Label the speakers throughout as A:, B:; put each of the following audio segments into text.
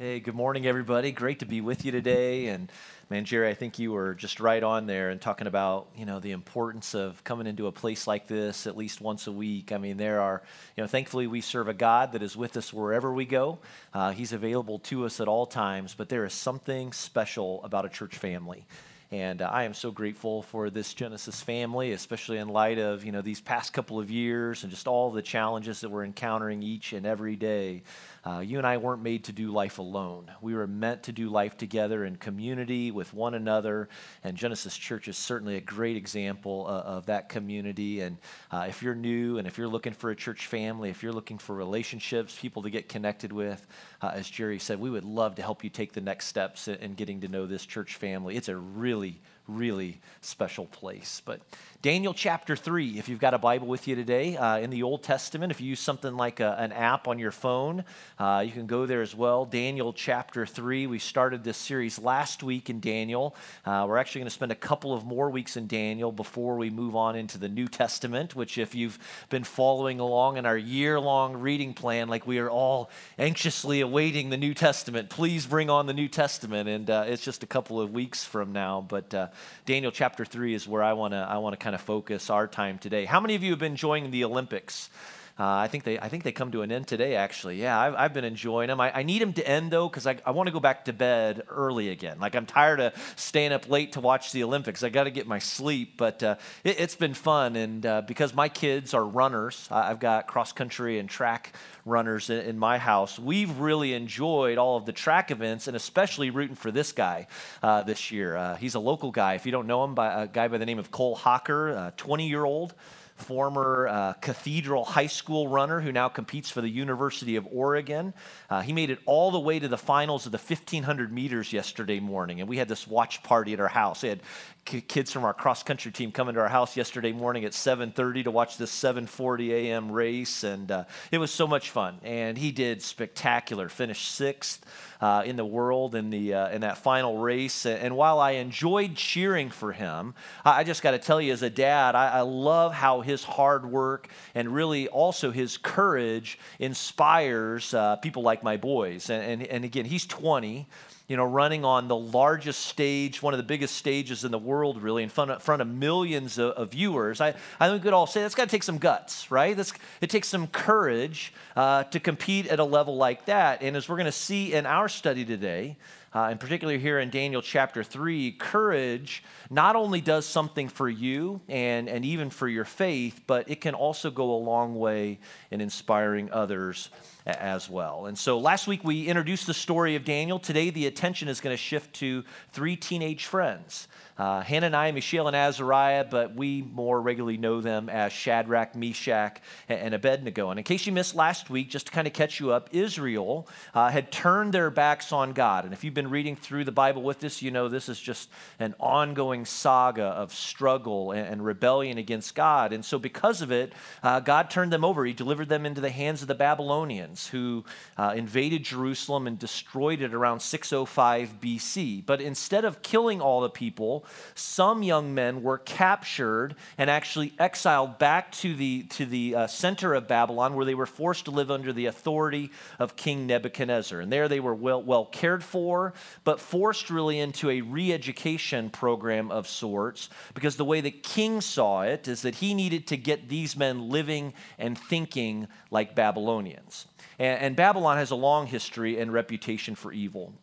A: Hey, good morning, everybody. Great to be with you today. And man, Jerry, I think you were just right on there and talking about you know the importance of coming into a place like this at least once a week. I mean, there are you know, thankfully we serve a God that is with us wherever we go. Uh, he's available to us at all times. But there is something special about a church family. And uh, I am so grateful for this Genesis family, especially in light of you know these past couple of years and just all the challenges that we're encountering each and every day. Uh, you and I weren't made to do life alone. We were meant to do life together in community with one another. And Genesis Church is certainly a great example uh, of that community. And uh, if you're new and if you're looking for a church family, if you're looking for relationships, people to get connected with, uh, as Jerry said, we would love to help you take the next steps in, in getting to know this church family. It's a really really special place. But Daniel chapter 3, if you've got a Bible with you today, uh, in the Old Testament, if you use something like a, an app on your phone, uh, you can go there as well. Daniel chapter 3. We started this series last week in Daniel. Uh, we're actually going to spend a couple of more weeks in Daniel before we move on into the New Testament, which, if you've been following along in our year long reading plan, like we are all anxiously awaiting the New Testament, please bring on the New Testament. And uh, it's just a couple of weeks from now. But uh, Daniel chapter 3 is where I want to I want to kind of focus our time today. How many of you have been enjoying the Olympics? Uh, I think they I think they come to an end today. Actually, yeah, I've, I've been enjoying them. I, I need them to end though because I, I want to go back to bed early again. Like I'm tired of staying up late to watch the Olympics. I got to get my sleep, but uh, it, has been fun. And uh, because my kids are runners, I've got cross country and track runners in, in, my house. We've really enjoyed all of the track events and especially rooting for this guy uh, this year. Uh, he's a local guy. If you don't know him, by a guy by the name of Cole Hocker, 20 year old former uh, Cathedral High School runner who now competes for the University of Oregon. Uh, he made it all the way to the finals of the 1500 meters yesterday morning, and we had this watch party at our house. Had kids from our cross country team coming to our house yesterday morning at 7:30 to watch this 7:40 a.m. race, and uh, it was so much fun. And he did spectacular. Finished sixth uh, in the world in the uh, in that final race. And while I enjoyed cheering for him, I just got to tell you, as a dad, I, I love how his hard work and really also his courage inspires uh, people like my boys. And, and, and again, he's 20 you know, running on the largest stage, one of the biggest stages in the world, really, in front of, front of millions of, of, viewers. I, I think we could all say that's got to take some guts, right? That's, it takes some courage uh, to compete at a level like that. And as we're going to see in our study today, uh, and particularly here in Daniel chapter 3, courage not only does something for you and, and even for your faith, but it can also go a long way in inspiring others as well. And so last week we introduced the story of Daniel. Today the attention is going to shift to three teenage friends uh, Hananiah, Mishael, and Azariah, but we more regularly know them as Shadrach, Meshach, and Abednego. And in case you missed last week, just to kind of catch you up, Israel uh, had turned their backs on God. And if you've been reading through the Bible with us, you know this is just an ongoing saga of struggle and, and rebellion against God. And so, because of it, uh, God turned them over. He delivered them into the hands of the Babylonians, who uh, invaded Jerusalem and destroyed it around 605 BC. But instead of killing all the people, some young men were captured and actually exiled back to the, to the uh, center of Babylon, where they were forced to live under the authority of King Nebuchadnezzar. And there they were well, well cared for, but forced really into a re education program of sorts, because the way the king saw it is that he needed to get these men living and thinking like Babylonians. And, and Babylon has a long history and reputation for evil.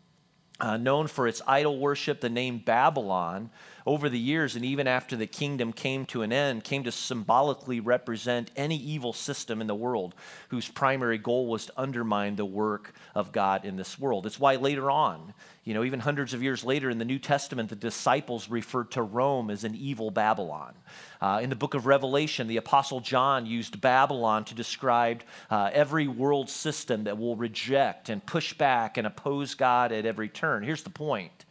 A: Uh, known for its idol worship, the name Babylon, over the years and even after the kingdom came to an end, came to symbolically represent any evil system in the world whose primary goal was to undermine the work of God in this world. It's why later on, you know, even hundreds of years later in the New Testament, the disciples referred to Rome as an evil Babylon. Uh, in the book of Revelation, the Apostle John used Babylon to describe uh, every world system that will reject and push back and oppose God at every turn. Here's the point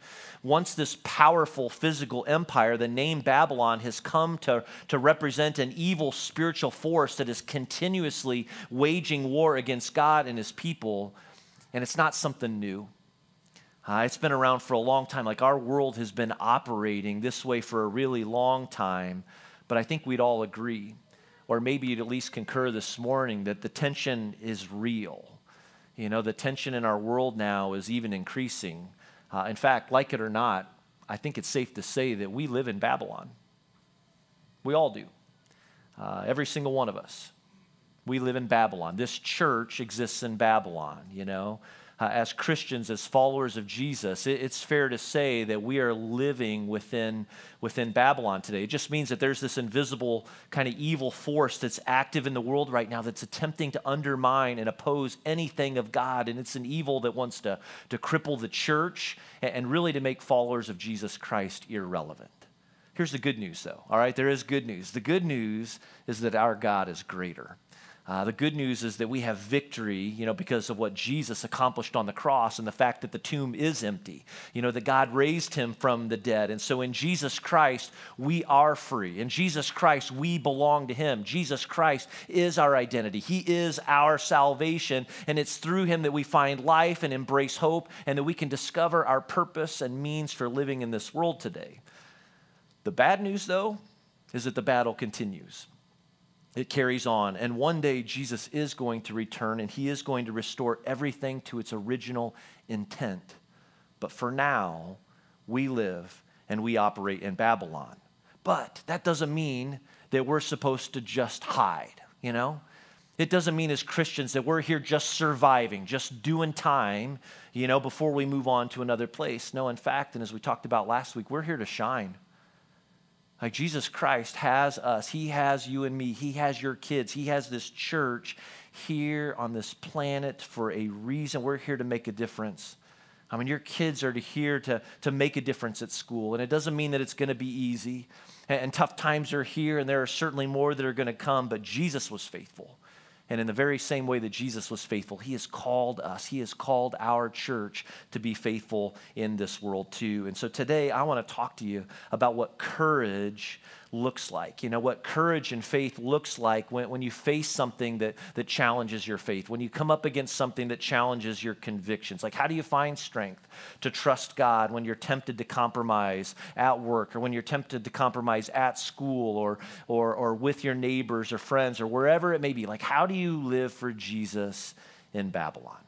A: once this powerful physical empire, the name Babylon has come to, to represent an evil spiritual force that is continuously waging war against God and his people. And it's not something new. Uh, it's been around for a long time. Like our world has been operating this way for a really long time. But I think we'd all agree, or maybe you'd at least concur this morning, that the tension is real You know, the tension in our world now is even increasing. Uh, in fact, like it or not, I think it's safe to say that we live in Babylon. We all do. Uh, every single one of us. We live in Babylon. This church exists in Babylon, you know uh, as Christians, as followers of Jesus, it, it's fair to say that we are living within, within Babylon today. It just means that there's this invisible kind of evil force that's active in the world right now that's attempting to undermine and oppose anything of God. And it's an evil that wants to, to cripple the church and, and really to make followers of Jesus Christ irrelevant. Here's the good news, though. All right, there is good news. The good news is that our God is greater. Uh, the good news is that we have victory, you know, because of what Jesus accomplished on the cross and the fact that the tomb is empty. You know, that God raised him from the dead. And so in Jesus Christ, we are free. In Jesus Christ, we belong to him. Jesus Christ is our identity. He is our salvation. And it's through him that we find life and embrace hope and that we can discover our purpose and means for living in this world today. The bad news, though, is that the battle continues it carries on. And one day, Jesus is going to return and he is going to restore everything to its original intent. But for now, we live and we operate in Babylon. But that doesn't mean that we're supposed to just hide, you know? It doesn't mean as Christians that we're here just surviving, just doing time, you know, before we move on to another place. No, in fact, and as we talked about last week, we're here to shine. Like Jesus Christ has us, He has you and me, He has your kids, He has this church here on this planet for a reason. We're here to make a difference. I mean, your kids are here to, to make a difference at school, and it doesn't mean that it's going to be easy. And, and tough times are here, and there are certainly more that are going to come, but Jesus was faithful. And in the very same way that Jesus was faithful, he has called us, he has called our church to be faithful in this world too. And so today I want to talk to you about what courage looks like. You know, what courage and faith looks like when, when you face something that, that challenges your faith, when you come up against something that challenges your convictions. Like, how do you find strength to trust God when you're tempted to compromise at work or when you're tempted to compromise at school or, or, or with your neighbors or friends or wherever it may be? Like, how do you live for Jesus in Babylon?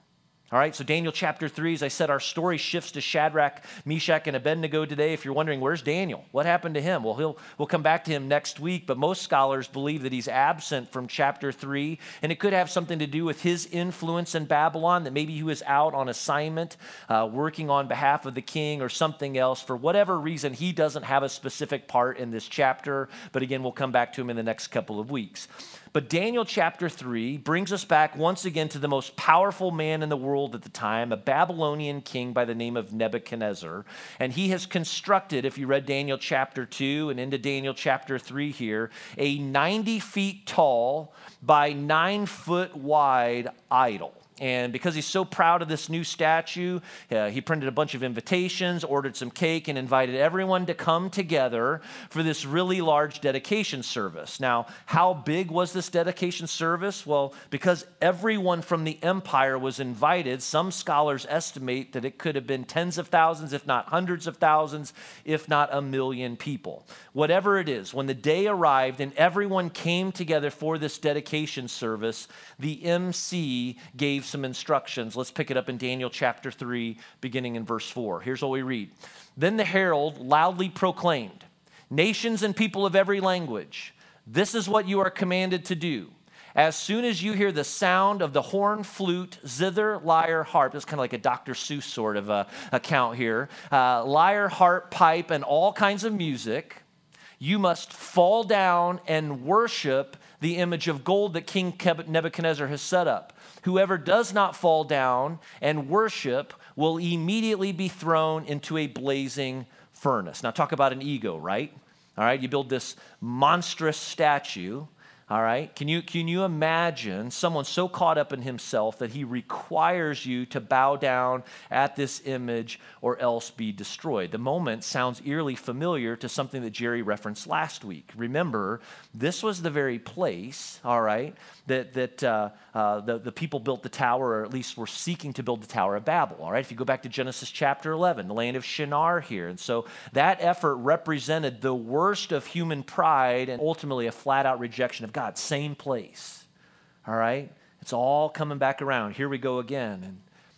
A: All right, so Daniel chapter 3, as I said, our story shifts to Shadrach, Meshach, and Abednego today. If you're wondering, where's Daniel? What happened to him? Well, he'll, we'll come back to him next week, but most scholars believe that he's absent from chapter 3, and it could have something to do with his influence in Babylon, that maybe he was out on assignment, uh, working on behalf of the king or something else. For whatever reason, he doesn't have a specific part in this chapter, but again, we'll come back to him in the next couple of weeks. But Daniel chapter 3 brings us back once again to the most powerful man in the world at the time, a Babylonian king by the name of Nebuchadnezzar. And he has constructed, if you read Daniel chapter 2 and into Daniel chapter 3 here, a 90 feet tall by nine foot wide idol. And because he's so proud of this new statue, uh, he printed a bunch of invitations, ordered some cake, and invited everyone to come together for this really large dedication service. Now, how big was this dedication service? Well, because everyone from the empire was invited, some scholars estimate that it could have been tens of thousands, if not hundreds of thousands, if not a million people. Whatever it is, when the day arrived and everyone came together for this dedication service, the MC gave some instructions. Let's pick it up in Daniel chapter 3, beginning in verse 4. Here's what we read Then the herald loudly proclaimed, Nations and people of every language, this is what you are commanded to do. As soon as you hear the sound of the horn, flute, zither, lyre, harp, it's kind of like a Dr. Seuss sort of a account here, uh, lyre, harp, pipe, and all kinds of music, you must fall down and worship the image of gold that King Nebuchadnezzar has set up. Whoever does not fall down and worship will immediately be thrown into a blazing furnace. Now, talk about an ego, right? All right, you build this monstrous statue all right? Can you, can you imagine someone so caught up in himself that he requires you to bow down at this image or else be destroyed? The moment sounds eerily familiar to something that Jerry referenced last week. Remember, this was the very place, all right, that, that uh, uh, the, the people built the tower, or at least were seeking to build the Tower of Babel, all right? If you go back to Genesis chapter 11, the land of Shinar here. And so that effort represented the worst of human pride and ultimately a flat out rejection of God, same place. All right? It's all coming back around. Here we go again.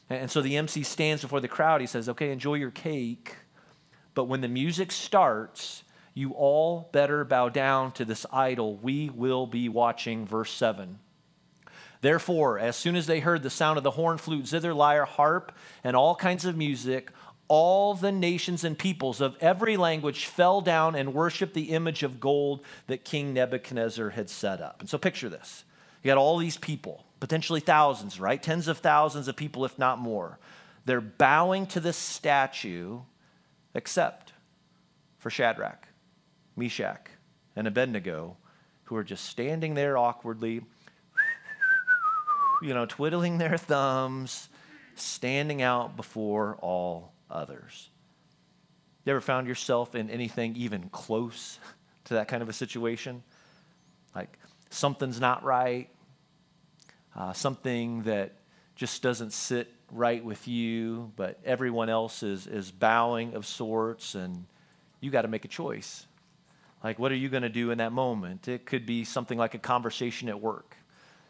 A: And, and so the MC stands before the crowd. He says, Okay, enjoy your cake. But when the music starts, you all better bow down to this idol. We will be watching. Verse 7. Therefore, as soon as they heard the sound of the horn, flute, zither, lyre, harp, and all kinds of music, all the nations and peoples of every language fell down and worshiped the image of gold that King Nebuchadnezzar had set up. And so picture this. You got all these people, potentially thousands, right? Tens of thousands of people, if not more. They're bowing to this statue, except for Shadrach, Meshach, and Abednego, who are just standing there awkwardly, you know, twiddling their thumbs, standing out before all others. You ever found yourself in anything even close to that kind of a situation? Like something's not right, uh, something that just doesn't sit right with you, but everyone else is, is bowing of sorts, and you got to make a choice. Like, what are you going to do in that moment? It could be something like a conversation at work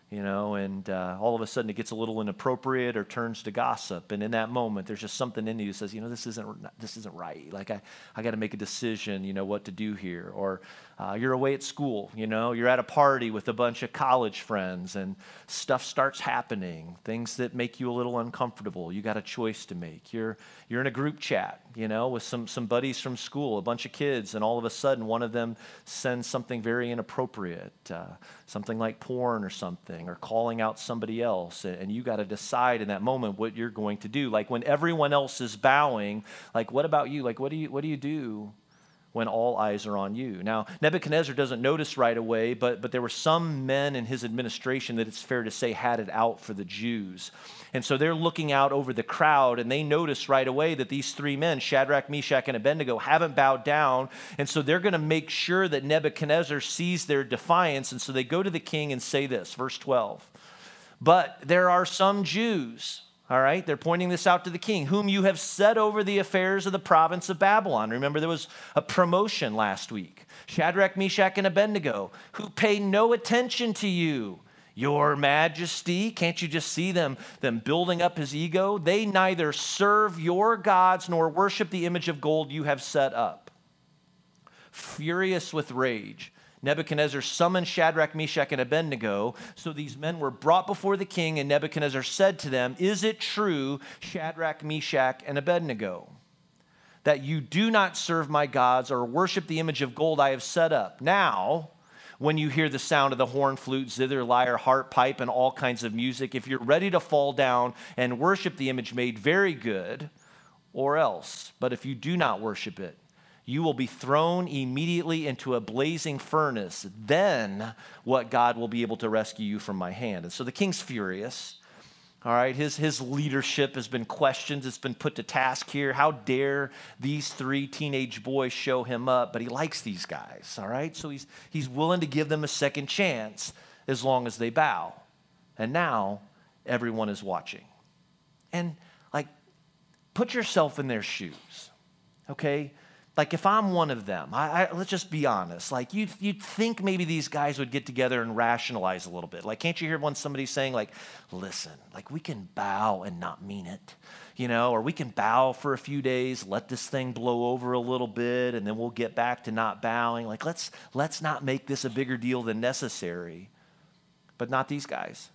A: you know, and uh, all of a sudden it gets a little inappropriate or turns to gossip. And in that moment, there's just something in you that says, you know, this isn't this isn't right. Like I, I got to make a decision, you know, what to do here. Or uh, you're away at school, you know, you're at a party with a bunch of college friends, and stuff starts happening, things that make you a little uncomfortable. You got a choice to make. You're you're in a group chat, you know, with some some buddies from school, a bunch of kids, and all of a sudden one of them sends something very inappropriate, uh, something like porn or something or calling out somebody else. And you got to decide in that moment what you're going to do. Like when everyone else is bowing, like what about you? Like what do you what do you do? When all eyes are on you. Now, Nebuchadnezzar doesn't notice right away, but, but there were some men in his administration that it's fair to say had it out for the Jews. And so they're looking out over the crowd and they notice right away that these three men, Shadrach, Meshach, and Abednego, haven't bowed down. And so they're going to make sure that Nebuchadnezzar sees their defiance. And so they go to the king and say this, verse 12. But there are some Jews all right, they're pointing this out to the king, whom you have set over the affairs of the province of Babylon. Remember, there was a promotion last week. Shadrach, Meshach, and Abednego, who pay no attention to you. Your majesty, can't you just see them, them building up his ego? They neither serve your gods nor worship the image of gold you have set up. Furious with rage, Nebuchadnezzar summoned Shadrach, Meshach, and Abednego. So these men were brought before the king, and Nebuchadnezzar said to them, Is it true, Shadrach, Meshach, and Abednego, that you do not serve my gods or worship the image of gold I have set up? Now, when you hear the sound of the horn, flute, zither, lyre, harp, pipe, and all kinds of music, if you're ready to fall down and worship the image made, very good, or else. But if you do not worship it, you will be thrown immediately into a blazing furnace. Then what God will be able to rescue you from my hand. And so the king's furious. All right, his, his leadership has been questioned, it's been put to task here. How dare these three teenage boys show him up? But he likes these guys, all right? So he's, he's willing to give them a second chance as long as they bow. And now everyone is watching. And like, put yourself in their shoes, okay? Like if I'm one of them, I, I, let's just be honest. Like you'd, you'd think maybe these guys would get together and rationalize a little bit. Like, can't you hear one somebody saying like, "Listen, like we can bow and not mean it, you know, or we can bow for a few days, let this thing blow over a little bit, and then we'll get back to not bowing. Like let's let's not make this a bigger deal than necessary." But not these guys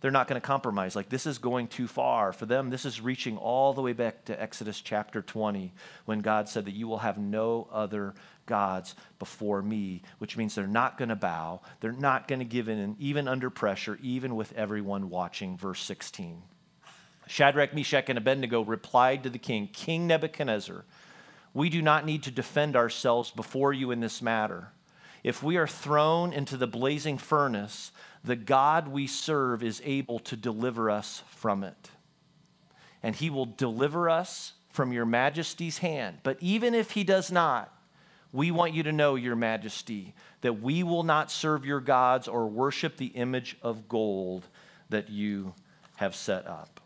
A: they're not going to compromise. Like, this is going too far. For them, this is reaching all the way back to Exodus chapter 20, when God said that you will have no other gods before me, which means they're not going to bow. They're not going to give in, even under pressure, even with everyone watching. Verse 16. Shadrach, Meshach, and Abednego replied to the king, King Nebuchadnezzar, we do not need to defend ourselves before you in this matter. If we are thrown into the blazing furnace, the God we serve is able to deliver us from it. And he will deliver us from your majesty's hand. But even if he does not, we want you to know, your majesty, that we will not serve your gods or worship the image of gold that you have set up.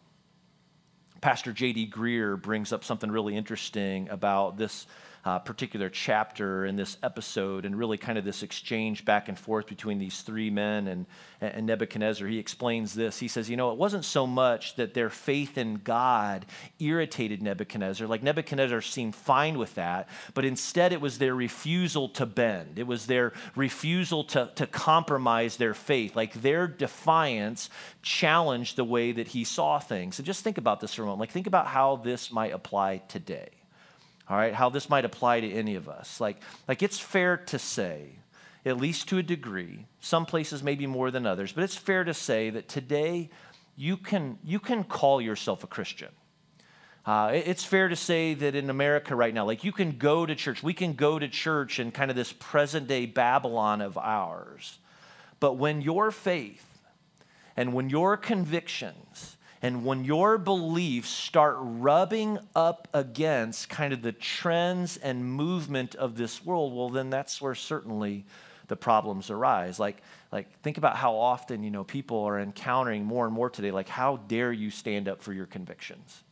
A: Pastor J.D. Greear brings up something really interesting about this uh, particular chapter in this episode and really kind of this exchange back and forth between these three men and, and Nebuchadnezzar. He explains this. He says, You know, it wasn't so much that their faith in God irritated Nebuchadnezzar. Like Nebuchadnezzar seemed fine with that, but instead it was their refusal to bend, it was their refusal to, to compromise their faith. Like their defiance challenged the way that he saw things. And just think about this for a moment. Like, think about how this might apply today all right, how this might apply to any of us. Like, like it's fair to say, at least to a degree, some places maybe more than others, but it's fair to say that today you can, you can call yourself a Christian. Uh, it's fair to say that in America right now, like you can go to church, we can go to church in kind of this present day Babylon of ours. But when your faith and when your convictions and when your beliefs start rubbing up against kind of the trends and movement of this world, well, then that's where certainly the problems arise. Like, like think about how often, you know, people are encountering more and more today, like, how dare you stand up for your convictions?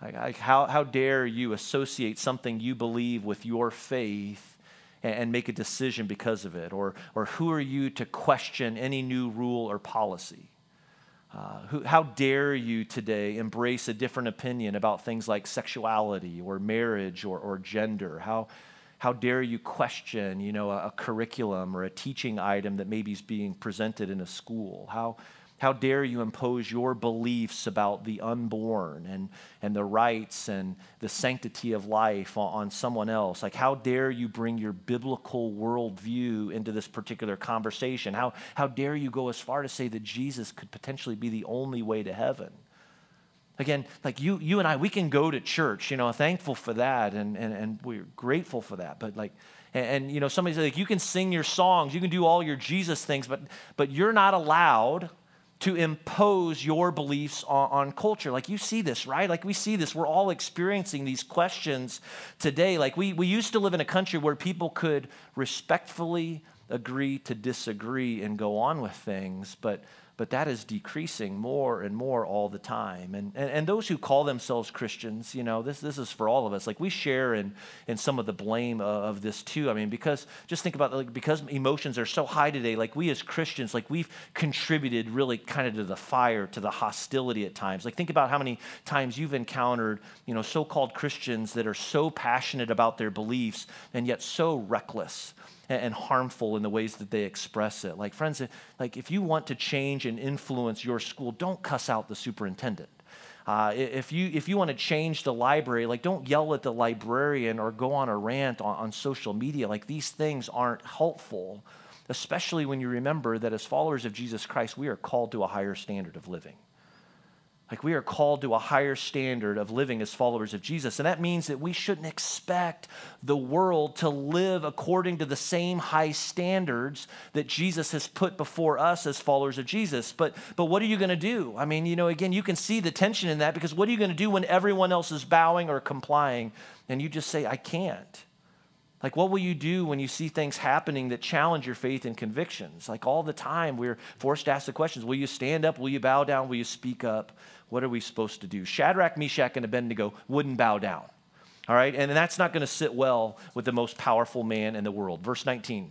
A: Like, like how, how dare you associate something you believe with your faith and, make a decision because of it? Or, or who are you to question any new rule or policy? Uh, who, how dare you today embrace a different opinion about things like sexuality or marriage or, or gender? How, how dare you question, you know, a, a curriculum or a teaching item that maybe is being presented in a school? How, how dare you impose your beliefs about the unborn and, and the rights and the sanctity of life on, on, someone else? Like, how dare you bring your biblical worldview into this particular conversation? How, how dare you go as far to say that Jesus could potentially be the only way to heaven? Again, like you, you and I, we can go to church, you know, thankful for that and, and, and we're grateful for that. But like, and, and you know, somebody somebody's like, you can sing your songs, you can do all your Jesus things, but, but you're not allowed to impose your beliefs on, on, culture. Like you see this, right? Like we see this. We're all experiencing these questions today. Like we, we used to live in a country where people could respectfully agree to disagree and go on with things, but but that is decreasing more and more all the time. And, and, and, those who call themselves Christians, you know, this, this is for all of us. Like we share in, in some of the blame of, of this too. I mean, because just think about like because emotions are so high today, like we as Christians, like we've contributed really kind of to the fire, to the hostility at times. Like think about how many times you've encountered, you know, so-called Christians that are so passionate about their beliefs and yet so reckless and harmful in the ways that they express it. Like, friends, like if you want to change and influence your school, don't cuss out the superintendent. Uh, if, you, if you want to change the library, like don't yell at the librarian or go on a rant on, on social media. Like these things aren't helpful, especially when you remember that as followers of Jesus Christ, we are called to a higher standard of living. Like we are called to a higher standard of living as followers of Jesus. And that means that we shouldn't expect the world to live according to the same high standards that Jesus has put before us as followers of Jesus. But, but what are you going to do? I mean, you know, again, you can see the tension in that because what are you going to do when everyone else is bowing or complying and you just say, I can't? Like, what will you do when you see things happening that challenge your faith and convictions? Like, all the time, we're forced to ask the questions Will you stand up? Will you bow down? Will you speak up? What are we supposed to do? Shadrach, Meshach, and Abednego wouldn't bow down. All right? And that's not going to sit well with the most powerful man in the world. Verse 19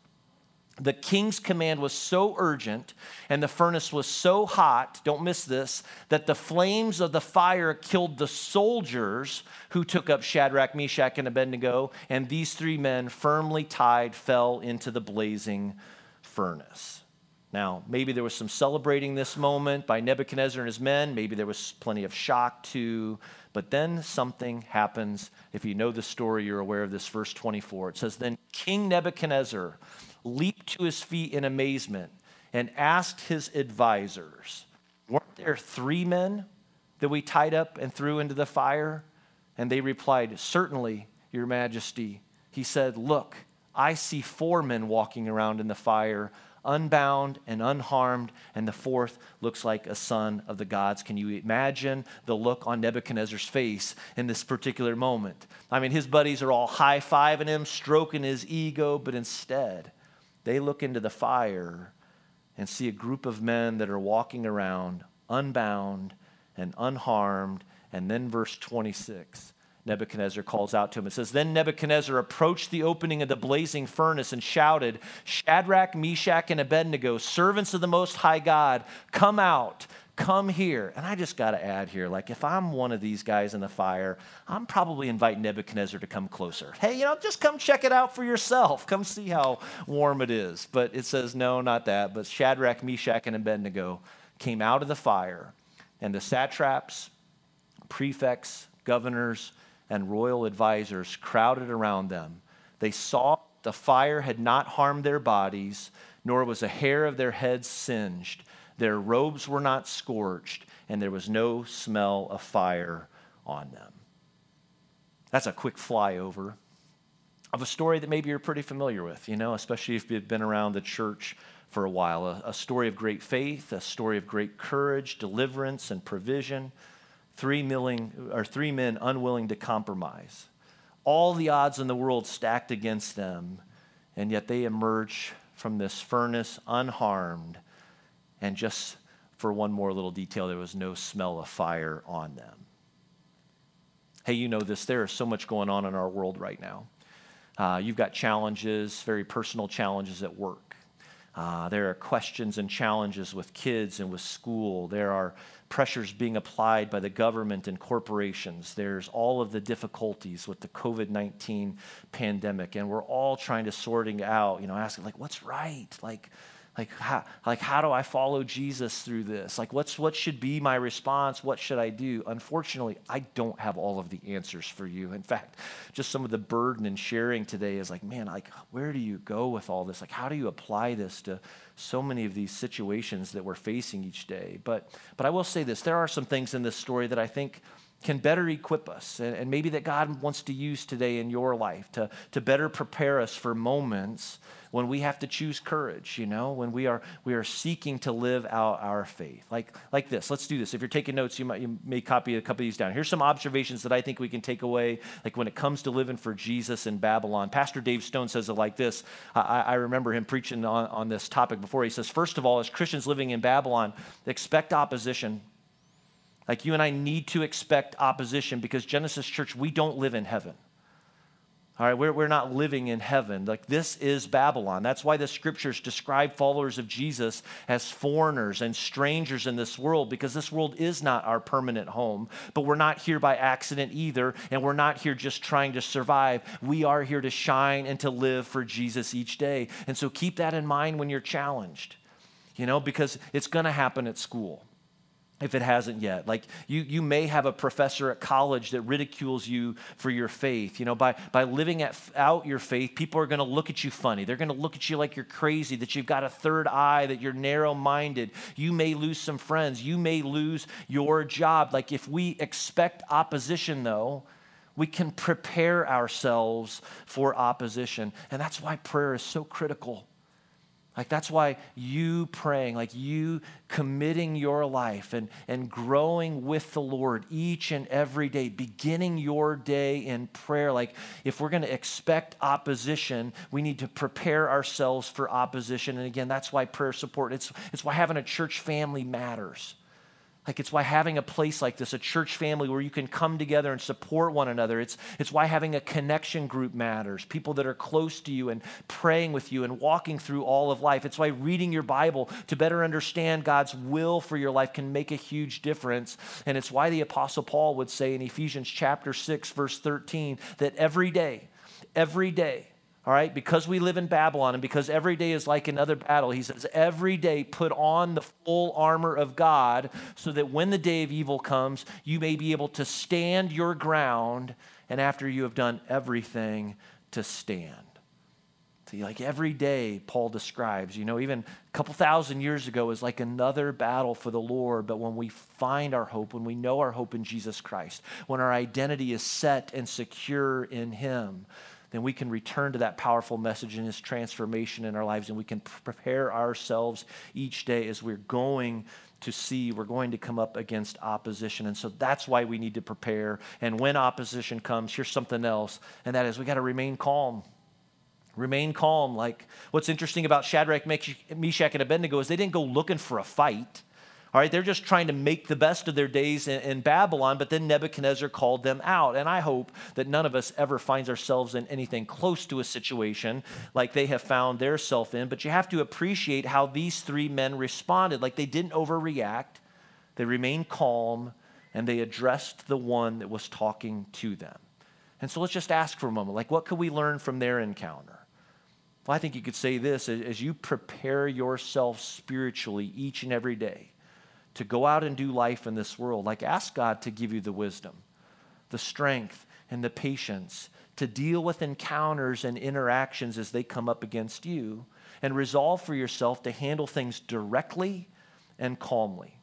A: The king's command was so urgent and the furnace was so hot, don't miss this, that the flames of the fire killed the soldiers who took up Shadrach, Meshach, and Abednego, and these three men, firmly tied, fell into the blazing furnace. Now, maybe there was some celebrating this moment by Nebuchadnezzar and his men. Maybe there was plenty of shock too. But then something happens. If you know the story, you're aware of this. Verse 24. It says, Then King Nebuchadnezzar leaped to his feet in amazement and asked his advisors, Weren't there three men that we tied up and threw into the fire? And they replied, Certainly, Your Majesty. He said, Look, I see four men walking around in the fire, unbound and unharmed, and the fourth looks like a son of the gods. Can you imagine the look on Nebuchadnezzar's face in this particular moment? I mean, his buddies are all high fiving him, stroking his ego, but instead, they look into the fire and see a group of men that are walking around unbound and unharmed. And then, verse 26 Nebuchadnezzar calls out to him. It says, Then Nebuchadnezzar approached the opening of the blazing furnace and shouted, Shadrach, Meshach, and Abednego, servants of the Most High God, come out, come here. And I just got to add here, like, if I'm one of these guys in the fire, I'm probably inviting Nebuchadnezzar to come closer. Hey, you know, just come check it out for yourself. Come see how warm it is. But it says, no, not that. But Shadrach, Meshach, and Abednego came out of the fire, and the satraps, prefects, governors, and royal advisors crowded around them. They saw the fire had not harmed their bodies, nor was a hair of their heads singed. Their robes were not scorched, and there was no smell of fire on them. That's a quick flyover of a story that maybe you're pretty familiar with, you know, especially if you've been around the church for a while. A, a story of great faith, a story of great courage, deliverance, and provision three, milling, or three men unwilling to compromise. All the odds in the world stacked against them, and yet they emerge from this furnace unharmed. And just for one more little detail, there was no smell of fire on them. Hey, you know this. There is so much going on in our world right now. Uh, you've got challenges, very personal challenges at work. Uh, there are questions and challenges with kids and with school. There are pressures being applied by the government and corporations. There's all of the difficulties with the COVID 19 pandemic. And we're all trying to sorting out, you know, asking, like, what's right? Like, like how, like how do i follow jesus through this? Like what's what should be my response? What should i do? Unfortunately i don't have all of the answers for you. In fact just some of the burden in sharing today is like man like where do you go with all this? Like how do you apply this to so many of these situations that we're facing each day? But but i will say this there are some things in this story that i think can better equip us and, and maybe that god wants to use today in your life to, to better prepare us for moments when we have to choose courage, you know, when we are we are seeking to live out our faith. Like like this. Let's do this. If you're taking notes, you might you may copy a couple of these down. Here's some observations that I think we can take away, like when it comes to living for Jesus in Babylon. Pastor Dave Stone says it like this. I, I remember him preaching on, on this topic before. He says, first of all, as Christians living in Babylon, expect opposition. Like you and I need to expect opposition because Genesis Church, we don't live in heaven. All right, we're, we're not living in heaven. Like, this is Babylon. That's why the scriptures describe followers of Jesus as foreigners and strangers in this world, because this world is not our permanent home. But we're not here by accident either, and we're not here just trying to survive. We are here to shine and to live for Jesus each day. And so keep that in mind when you're challenged, you know, because it's going to happen at school if it hasn't yet. Like you, you may have a professor at college that ridicules you for your faith. You know, by, by living at, out your faith, people are going to look at you funny. They're going to look at you like you're crazy, that you've got a third eye, that you're narrow minded. You may lose some friends. You may lose your job. Like if we expect opposition, though, we can prepare ourselves for opposition. And that's why prayer is so critical. Like that's why you praying, like you committing your life and, and growing with the Lord each and every day, beginning your day in prayer. Like if we're going to expect opposition, we need to prepare ourselves for opposition. And again, that's why prayer support, it's, it's why having a church family matters. Like it's why having a place like this, a church family where you can come together and support one another. It's, it's why having a connection group matters. People that are close to you and praying with you and walking through all of life. It's why reading your Bible to better understand God's will for your life can make a huge difference. And it's why the Apostle Paul would say in Ephesians chapter 6, verse 13, that every day, every day, all right, because we live in Babylon and because every day is like another battle, he says, every day put on the full armor of God so that when the day of evil comes, you may be able to stand your ground and after you have done everything to stand. See, like every day, Paul describes, you know, even a couple thousand years ago is like another battle for the Lord. But when we find our hope, when we know our hope in Jesus Christ, when our identity is set and secure in Him, then we can return to that powerful message and his transformation in our lives, and we can prepare ourselves each day as we're going to see we're going to come up against opposition. And so that's why we need to prepare. And when opposition comes, here's something else, and that is we got to remain calm. Remain calm. Like what's interesting about Shadrach, Meshach, and Abednego is they didn't go looking for a fight. All right, they're just trying to make the best of their days in, in, Babylon, but then Nebuchadnezzar called them out. And I hope that none of us ever finds ourselves in anything close to a situation like they have found their self in. But you have to appreciate how these three men responded. Like they didn't overreact, they remained calm, and they addressed the one that was talking to them. And so let's just ask for a moment like, what could we learn from their encounter? Well, I think you could say this as you prepare yourself spiritually each and every day to go out and do life in this world, like ask God to give you the wisdom, the strength, and the patience to deal with encounters and interactions as they come up against you, and resolve for yourself to handle things directly and calmly.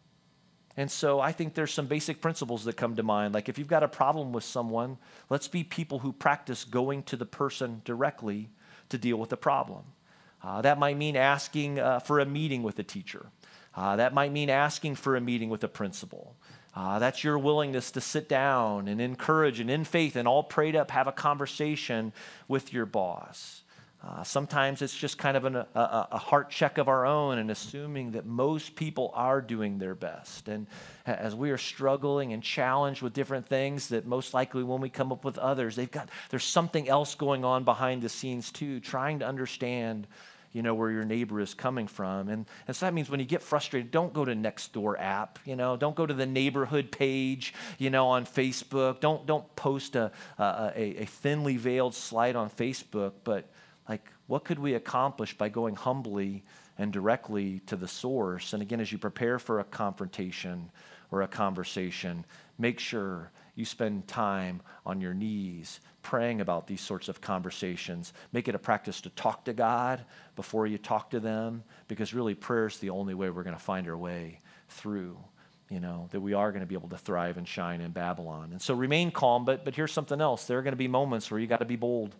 A: And so I think there's some basic principles that come to mind. Like if you've got a problem with someone, let's be people who practice going to the person directly to deal with the problem. Uh, that might mean asking uh, for a meeting with a teacher. Uh, that might mean asking for a meeting with a principal. Uh, that's your willingness to sit down and encourage and in faith and all prayed up have a conversation with your boss. Uh, sometimes it's just kind of an, a, a, heart check of our own and assuming that most people are doing their best. And as we are struggling and challenged with different things, that most likely when we come up with others, they've got there's something else going on behind the scenes too, trying to understand you know, where your neighbor is coming from. And, and so that means when you get frustrated, don't go to next door app, you know, don't go to the neighborhood page, you know, on Facebook. Don't, don't post a, a, a thinly veiled slide on Facebook, but like, what could we accomplish by going humbly and directly to the source? And again, as you prepare for a confrontation or a conversation, make sure you spend time on your knees praying about these sorts of conversations. Make it a practice to talk to God before you talk to them, because really prayer is the only way we're going to find our way through. You know, that we are going to be able to thrive and shine in Babylon. And so remain calm, but, but here's something else. There are going to be moments where you got to be bold.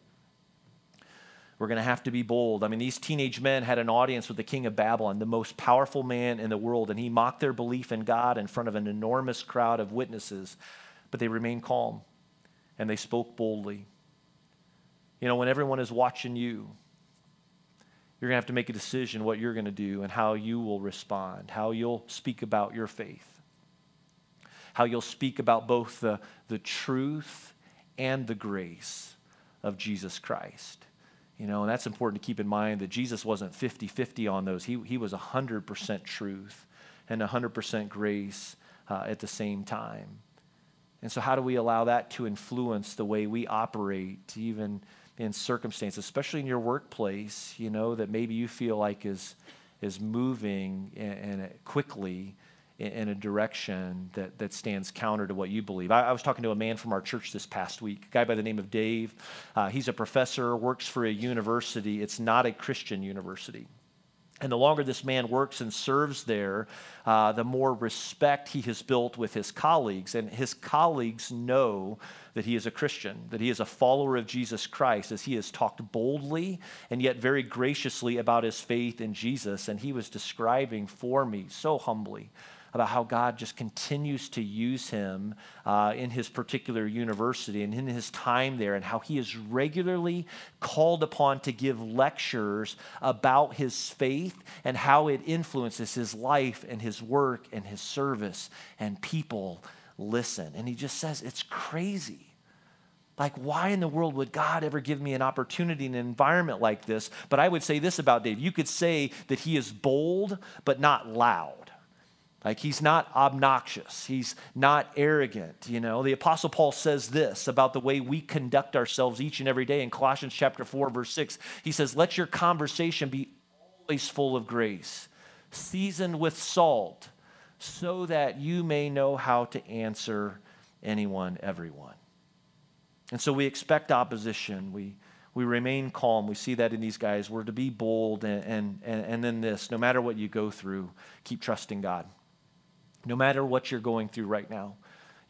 A: We're going to have to be bold. I mean, these teenage men had an audience with the king of Babylon, the most powerful man in the world, and he mocked their belief in God in front of an enormous crowd of witnesses, but they remained calm and they spoke boldly. You know, when everyone is watching you, you're going to have to make a decision what you're going to do and how you will respond, how you'll speak about your faith, how you'll speak about both the, the truth and the grace of Jesus Christ. You know, and that's important to keep in mind that Jesus wasn't 50 50 on those. He, he was 100% truth and 100% grace uh, at the same time. And so, how do we allow that to influence the way we operate, even in circumstances, especially in your workplace, you know, that maybe you feel like is, is moving and, in quickly in, a direction that, that stands counter to what you believe? I, I, was talking to a man from our church this past week, a guy by the name of Dave. Uh, he's a professor, works for a university. It's not a Christian university. And the longer this man works and serves there, uh, the more respect he has built with his colleagues. And his colleagues know that he is a Christian, that he is a follower of Jesus Christ, as he has talked boldly and yet very graciously about his faith in Jesus. And he was describing for me so humbly about how God just continues to use him uh, in his particular university and in his time there, and how he is regularly called upon to give lectures about his faith and how it influences his life and his work and his service, and people listen. And he just says, It's crazy. Like, why in the world would God ever give me an opportunity in an environment like this? But I would say this about Dave. You could say that he is bold, but not loud. Like he's not obnoxious, he's not arrogant. You know, the Apostle Paul says this about the way we conduct ourselves each and every day in Colossians chapter 4, verse 6. He says, Let your conversation be always full of grace, seasoned with salt, so that you may know how to answer anyone, everyone. And so we expect opposition. We we remain calm. We see that in these guys. We're to be bold, and, and, and then this no matter what you go through, keep trusting God no matter what you're going through right now.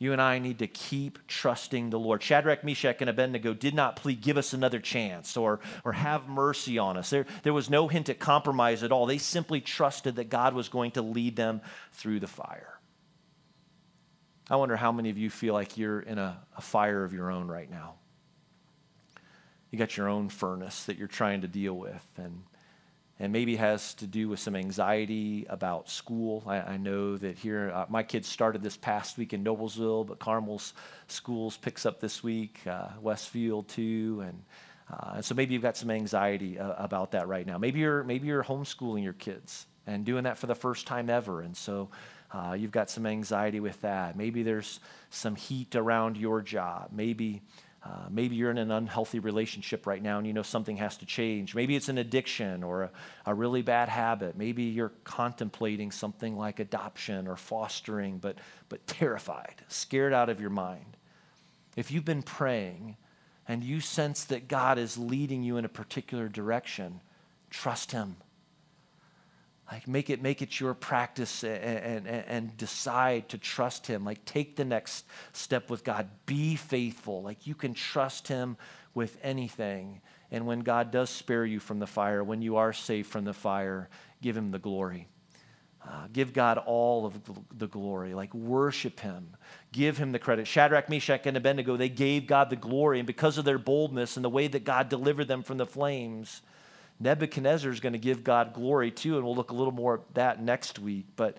A: You and I need to keep trusting the Lord. Shadrach, Meshach, and Abednego did not plead, give us another chance or, or have mercy on us. There, there was no hint at compromise at all. They simply trusted that God was going to lead them through the fire. I wonder how many of you feel like you're in a, a fire of your own right now. You got your own furnace that you're trying to deal with. And and maybe has to do with some anxiety about school. I, I know that here, uh, my kids started this past week in Noblesville, but Carmel's schools picks up this week, uh, Westfield too, and uh, so maybe you've got some anxiety uh, about that right now. Maybe you're maybe you're homeschooling your kids and doing that for the first time ever, and so uh, you've got some anxiety with that. Maybe there's some heat around your job. Maybe uh, maybe you're in an unhealthy relationship right now and you know something has to change. Maybe it's an addiction or a, a, really bad habit. Maybe you're contemplating something like adoption or fostering, but, but terrified, scared out of your mind. If you've been praying and you sense that God is leading you in a particular direction, trust Him. Like make it make it your practice and, and, and decide to trust him. Like take the next step with God. Be faithful. Like you can trust him with anything. And when God does spare you from the fire, when you are saved from the fire, give him the glory. Uh, give God all of the glory. Like worship him. Give him the credit. Shadrach, Meshach, and Abednego, they gave God the glory. And because of their boldness and the way that God delivered them from the flames, Nebuchadnezzar is going to give God glory too, and we'll look a little more at that next week. But,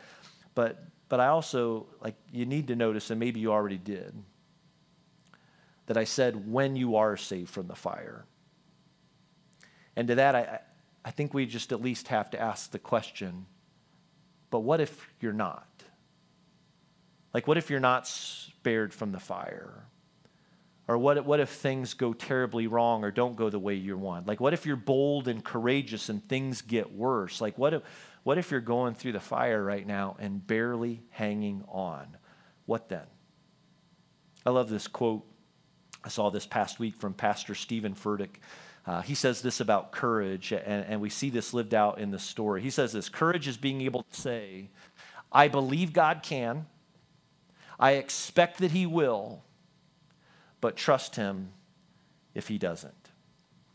A: but, but I also, like, you need to notice, and maybe you already did, that I said when you are saved from the fire. And to that, I, I think we just at least have to ask the question but what if you're not? Like, what if you're not spared from the fire? Or what, what if things go terribly wrong or don't go the way you want? Like, what if you're bold and courageous and things get worse? Like, what if, what if you're going through the fire right now and barely hanging on? What then? I love this quote. I saw this past week from Pastor Steven Furtick. Uh, he says this about courage, and, and we see this lived out in the story. He says this courage is being able to say, I believe God can, I expect that He will, but trust him if he doesn't.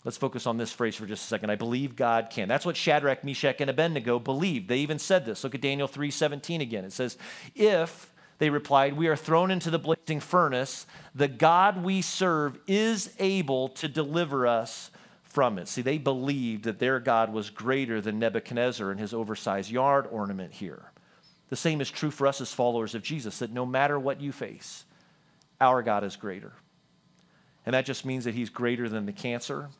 A: Let's focus on this phrase for just a second. I believe God can. That's what Shadrach, Meshach, and Abednego believed. They even said this. Look at Daniel 3:17 again. It says, "If they replied, We are thrown into the blazing furnace. The God we serve is able to deliver us from it. See, they believed that their God was greater than Nebuchadnezzar and his oversized yard ornament here. The same is true for us as followers of Jesus, that no matter what you face, our God is greater. And that just means that he's greater than the cancer.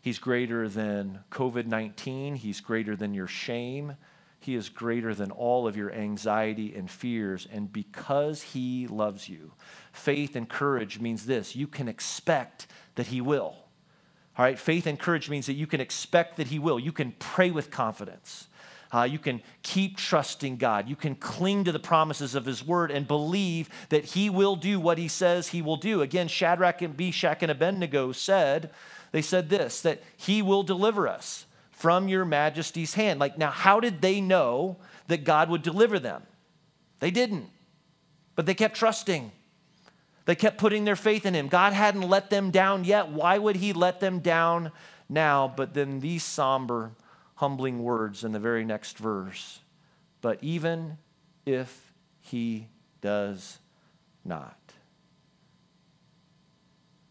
A: He's greater than COVID 19. He's greater than your shame. He is greater than all of your anxiety and fears. And because he loves you, faith and courage means this you can expect that he will. All right, faith and courage means that you can expect that he will. You can pray with confidence. Uh, you can keep trusting God. You can cling to the promises of His word and believe that He will do what He says He will do. Again, Shadrach and Meshach and Abednego said, they said this, that He will deliver us from your majesty's hand. Like, now, how did they know that God would deliver them? They didn't, but they kept trusting. They kept putting their faith in Him. God hadn't let them down yet. Why would He let them down now? But then these somber humbling words in the very next verse. But even if he does not.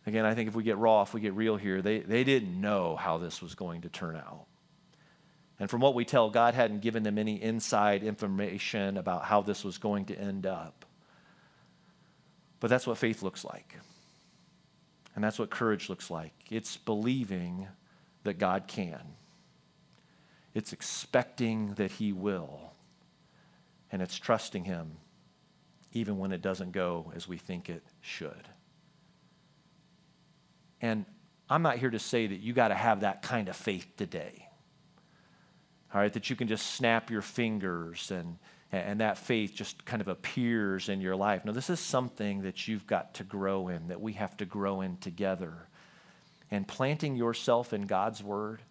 A: Again, I think if we get raw, if we get real here, they, they didn't know how this was going to turn out. And from what we tell, God hadn't given them any inside information about how this was going to end up. But that's what faith looks like. And that's what courage looks like. It's believing that God can. It's expecting that He will, and it's trusting Him even when it doesn't go as we think it should. And I'm not here to say that you got to have that kind of faith today. All right, that you can just snap your fingers and, and that faith just kind of appears in your life. No, this is something that you've got to grow in, that we have to grow in together. And planting yourself in God's Word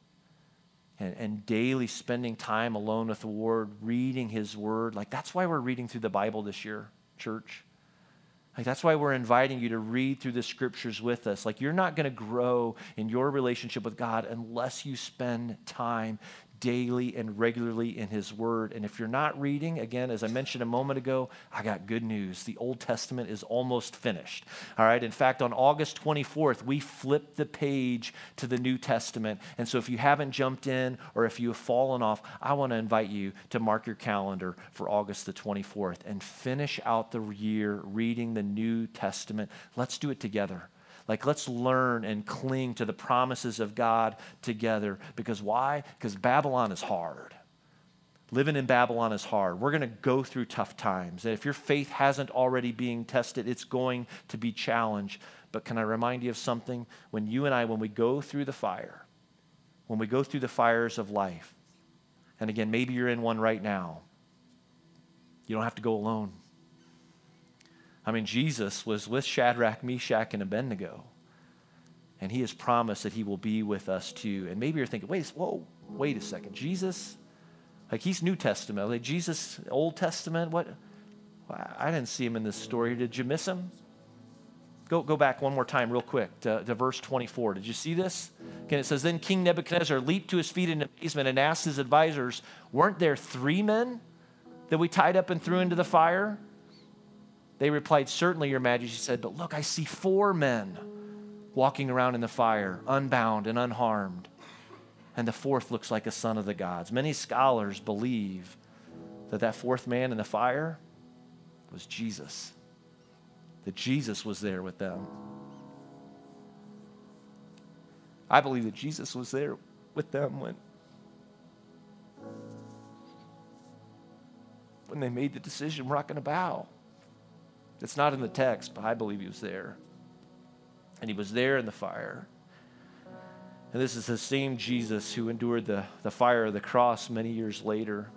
A: and, and daily spending time alone with the Lord, reading His Word. Like, that's why we're reading through the Bible this year, church. Like that's why we're inviting you to read through the scriptures with us. Like you're not going to grow in your relationship with God unless you spend time daily and regularly in His Word. And if you're not reading, again, as I mentioned a moment ago, I got good news. The Old Testament is almost finished. All right. In fact, on August 24th, we flipped the page to the New Testament. And so if you haven't jumped in or if you have fallen off, I want to invite you to mark your calendar for August the 24th and finish out the year reading the New Testament. Let's do it together. Like, let's learn and cling to the promises of God together. Because why? Because Babylon is hard. Living in Babylon is hard. We're going to go through tough times. And if your faith hasn't already being tested, it's going to be challenged. But can I remind you of something? When you and I, when we go through the fire, when we go through the fires of life, and again, maybe you're in one right now, you don't have to go alone. I mean, Jesus was with Shadrach, Meshach, and Abednego. And he has promised that he will be with us too. And maybe you're thinking, wait, whoa, wait a second. Jesus, like he's New Testament. Like Jesus, Old Testament, what? I didn't see him in this story. Did you miss him? Go, go back one more time, real quick, to, to verse 24. Did you see this? Again, it says, Then King Nebuchadnezzar leaped to his feet in amazement and asked his advisors, Weren't there three men that we tied up and threw into the fire? They replied, Certainly, Your Majesty said, but look, I see four men walking around in the fire, unbound and unharmed. And the fourth looks like a son of the gods. Many scholars believe that that fourth man in the fire was Jesus, that Jesus was there with them. I believe that Jesus was there with them when, when they made the decision, we're not going to bow. It's not in the text, but I believe he was there. And he was there in the fire. And this is the same Jesus who endured the, the fire of the cross many years later.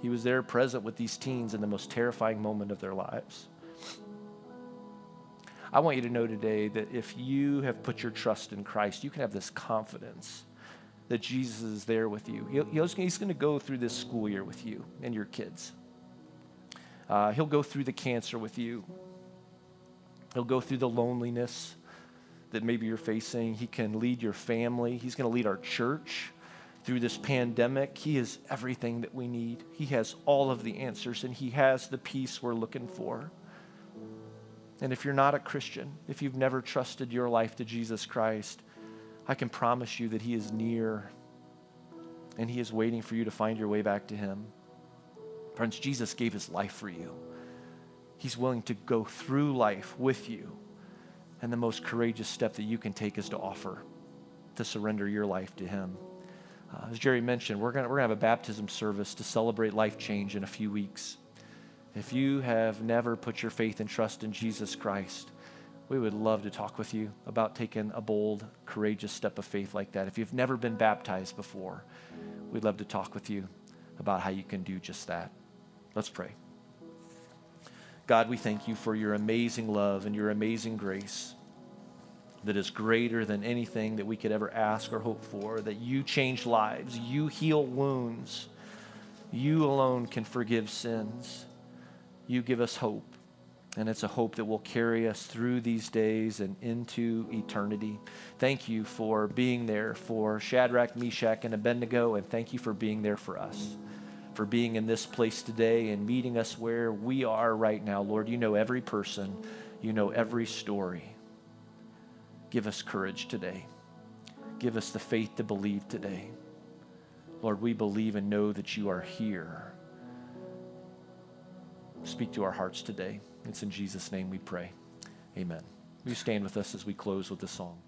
A: He was there present with these teens in the most terrifying moment of their lives. I want you to know today that if you have put your trust in Christ, you can have this confidence that Jesus is there with you. He's going to go through this school year with you and your kids. Uh, he'll go through the cancer with you. He'll go through the loneliness that maybe you're facing. He can lead your family. He's going to lead our church through this pandemic. He is everything that we need. He has all of the answers, and He has the peace we're looking for. And if you're not a Christian, if you've never trusted your life to Jesus Christ, I can promise you that He is near and He is waiting for you to find your way back to Him. Friends, Jesus gave his life for you. He's willing to go through life with you. And the most courageous step that you can take is to offer, to surrender your life to him. Uh, as Jerry mentioned, we're going we're going to have a baptism service to celebrate life change in a few weeks. If you have never put your faith and trust in Jesus Christ, we would love to talk with you about taking a bold, courageous step of faith like that. If you've never been baptized before, we'd love to talk with you about how you can do just that. Let's pray. God, we thank you for your amazing love and your amazing grace that is greater than anything that we could ever ask or hope for, that you change lives, you heal wounds, you alone can forgive sins. You give us hope, and it's a hope that will carry us through these days and into eternity. Thank you for being there for Shadrach, Meshach, and Abednego, and thank you for being there for us for being in this place today and meeting us where we are right now. Lord, you know every person, you know every story. Give us courage today. Give us the faith to believe today. Lord, we believe and know that you are here. Speak to our hearts today. It's in Jesus' name we pray. Amen. Will you stand with us as we close with the song?